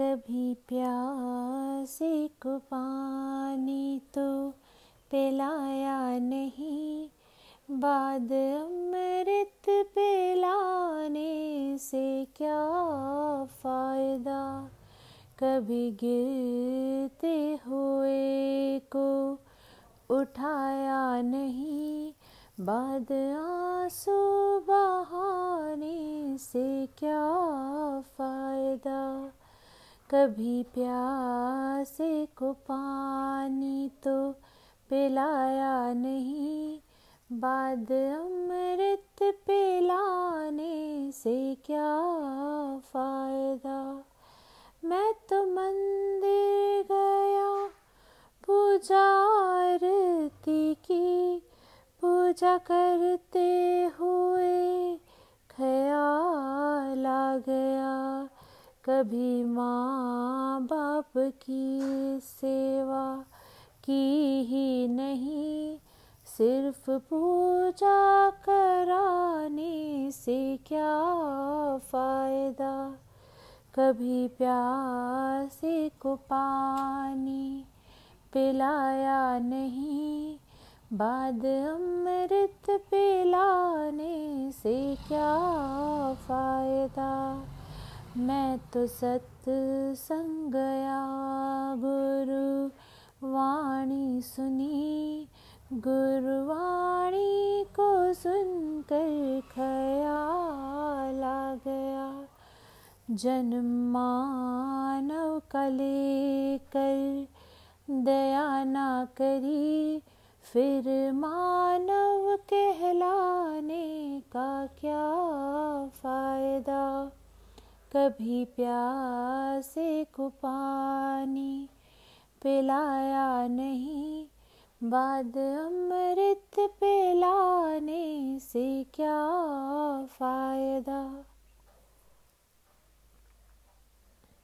कभी प्यासे को पानी तो पिलाया नहीं। बाद अमृत पिलाने से क्या फ़ायदा? कभी गिरते हुए को उठाया नहीं। बाद आँसू बहाने से क्या कभी प्यासे को पानी तो पिलाया नहीं। बाद अमृत पिलाने से क्या फ़ायदा? मैं तो मंदिर गया पूजा आरती की। पूजा करते हुए ख्याल आ गया। कभी माँ बाप की सेवा की ही नहीं, सिर्फ़ पूजा कराने से क्या फ़ायदा? कभी प्यासे को पानी पिलाया नहीं, बाद अमृत पिलाने से क्या फ़ायदा? मैं तो सत्संग गया गुरु वाणी सुनी, गुरुवाणी को सुनकर ख्याल आ गया। जन्म मानव का लेकर दया ना करी, फिर मानव कहलाने का क्या फ़ायदा? कभी प्यासे को पानी पिलाया नहीं बाद अमृत पिलाने से क्या फ़ायदा?